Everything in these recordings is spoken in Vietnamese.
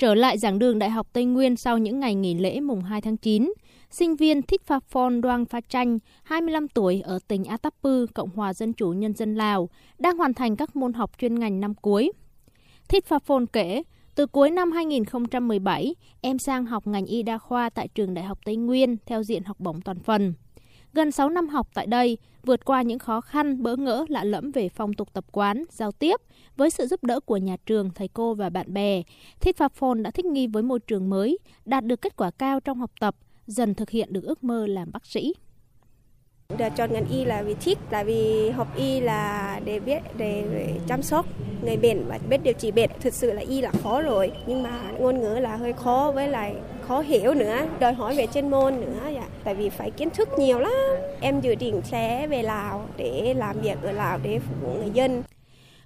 Trở lại giảng đường Đại học Tây Nguyên sau những ngày nghỉ lễ mùng 2 tháng 9, sinh viên Thích Pha Phon Đoang Pha Chanh, 25 tuổi ở tỉnh Atapu, Cộng hòa Dân chủ Nhân dân Lào, đang hoàn thành các môn học chuyên ngành năm cuối. Thích Pha Phon kể, từ cuối năm 2017, em sang học ngành y đa khoa tại trường Đại học Tây Nguyên theo diện học bổng toàn phần. Gần 6 năm học tại đây, vượt qua những khó khăn, bỡ ngỡ lạ lẫm về phong tục tập quán, giao tiếp, với sự giúp đỡ của nhà trường, thầy cô và bạn bè, Thích pháp Phồn đã thích nghi với môi trường mới, đạt được kết quả cao trong học tập, dần thực hiện được ước mơ làm bác sĩ. Đã chọn ngành y là vì thích, là vì học y là để biết để, để chăm sóc người bệnh và biết điều trị bệnh. Thực sự là y là khó rồi, nhưng mà ngôn ngữ là hơi khó với lại khó hiểu nữa, đòi hỏi về chuyên môn nữa. Dạ. Tại vì phải kiến thức nhiều lắm. Em dự định sẽ về Lào để làm việc ở Lào để phục vụ người dân.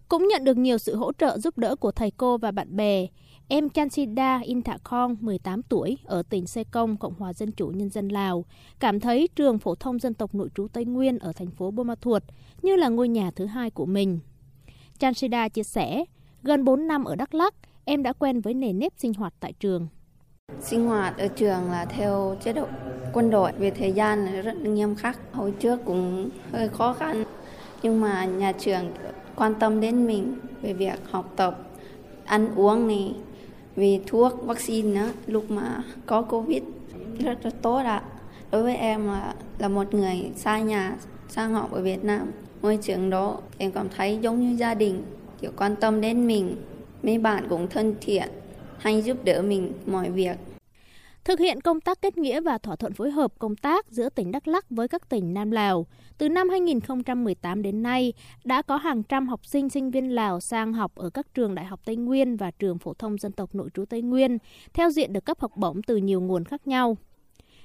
Cũng nhận được nhiều sự hỗ trợ giúp đỡ của thầy cô và bạn bè. Em Chansida Inthakong, 18 tuổi, ở tỉnh Sê Công, Cộng hòa Dân chủ Nhân dân Lào, cảm thấy trường phổ thông dân tộc nội trú Tây Nguyên ở thành phố Buôn Ma Thuột như là ngôi nhà thứ hai của mình. Chansida chia sẻ, gần 4 năm ở Đắk Lắk, em đã quen với nề nếp sinh hoạt tại trường. Sinh hoạt ở trường là theo chế độ quân đội, về thời gian là rất nghiêm khắc. Hồi trước cũng hơi khó khăn, nhưng mà nhà trường quan tâm đến mình về việc học tập, ăn uống này, vì thuốc, vaccine nữa, lúc mà có Covid rất là tốt ạ. Đối với em là, là một người xa nhà, sang học ở Việt Nam. Môi trường đó em cảm thấy giống như gia đình, kiểu quan tâm đến mình. Mấy bạn cũng thân thiện, hay giúp đỡ mình mọi việc. Thực hiện công tác kết nghĩa và thỏa thuận phối hợp công tác giữa tỉnh Đắk Lắk với các tỉnh Nam Lào, từ năm 2018 đến nay đã có hàng trăm học sinh sinh viên Lào sang học ở các trường Đại học Tây Nguyên và trường phổ thông dân tộc nội trú Tây Nguyên, theo diện được cấp học bổng từ nhiều nguồn khác nhau.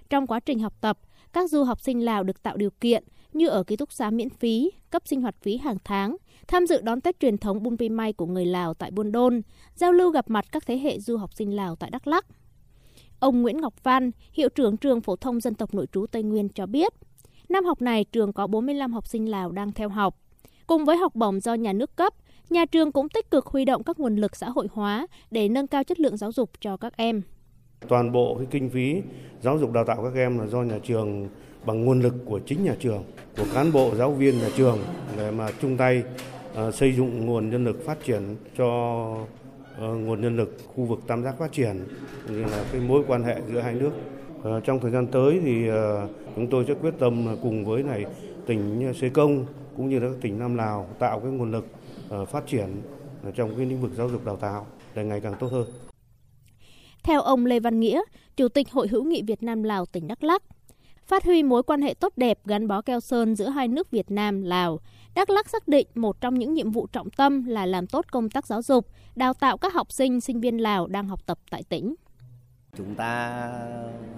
Trong quá trình học tập, các du học sinh Lào được tạo điều kiện như ở ký túc xá miễn phí, cấp sinh hoạt phí hàng tháng, tham dự đón Tết truyền thống Bun Pi của người Lào tại Buôn Đôn, giao lưu gặp mặt các thế hệ du học sinh Lào tại Đắk Lắk. Ông Nguyễn Ngọc Văn, hiệu trưởng trường phổ thông dân tộc nội trú Tây Nguyên cho biết, năm học này trường có 45 học sinh Lào đang theo học. Cùng với học bổng do nhà nước cấp, nhà trường cũng tích cực huy động các nguồn lực xã hội hóa để nâng cao chất lượng giáo dục cho các em. Toàn bộ cái kinh phí giáo dục đào tạo các em là do nhà trường bằng nguồn lực của chính nhà trường, của cán bộ giáo viên nhà trường để mà chung tay ờ, xây dựng nguồn nhân lực phát triển cho ờ, nguồn nhân lực khu vực tam giác phát triển như là cái mối quan hệ giữa hai nước. Ờ, trong thời gian tới thì chúng tôi sẽ quyết tâm cùng với này tỉnh Sê Công cũng như là các tỉnh Nam Lào tạo cái nguồn lực phát triển trong cái lĩnh vực giáo dục đào tạo để ngày càng tốt hơn. Theo ông Lê Văn Nghĩa, Chủ tịch Hội hữu nghị Việt Nam Lào tỉnh Đắk Lắk, phát huy mối quan hệ tốt đẹp gắn bó keo sơn giữa hai nước Việt Nam, Lào. Đắk Lắk xác định một trong những nhiệm vụ trọng tâm là làm tốt công tác giáo dục, đào tạo các học sinh, sinh viên Lào đang học tập tại tỉnh. Chúng ta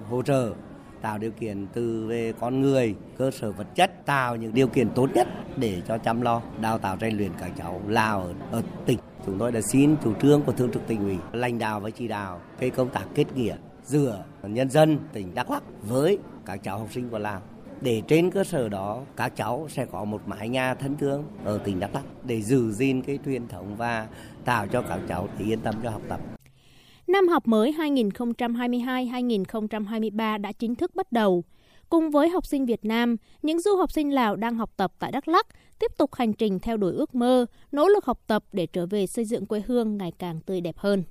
hỗ trợ tạo điều kiện từ về con người, cơ sở vật chất, tạo những điều kiện tốt nhất để cho chăm lo đào tạo rèn luyện các cháu Lào ở, ở tỉnh. Chúng tôi đã xin chủ trương của thường trực tỉnh ủy, lãnh đạo và chỉ đạo cái công tác kết nghĩa giữa nhân dân tỉnh Đắk Lắk với các cháu học sinh của Lào để trên cơ sở đó các cháu sẽ có một mái nhà thân thương ở tỉnh Đắk Lắk để giữ gìn cái truyền thống và tạo cho các cháu thì yên tâm cho học tập. Năm học mới 2022-2023 đã chính thức bắt đầu. Cùng với học sinh Việt Nam, những du học sinh Lào đang học tập tại Đắk Lắk tiếp tục hành trình theo đuổi ước mơ, nỗ lực học tập để trở về xây dựng quê hương ngày càng tươi đẹp hơn.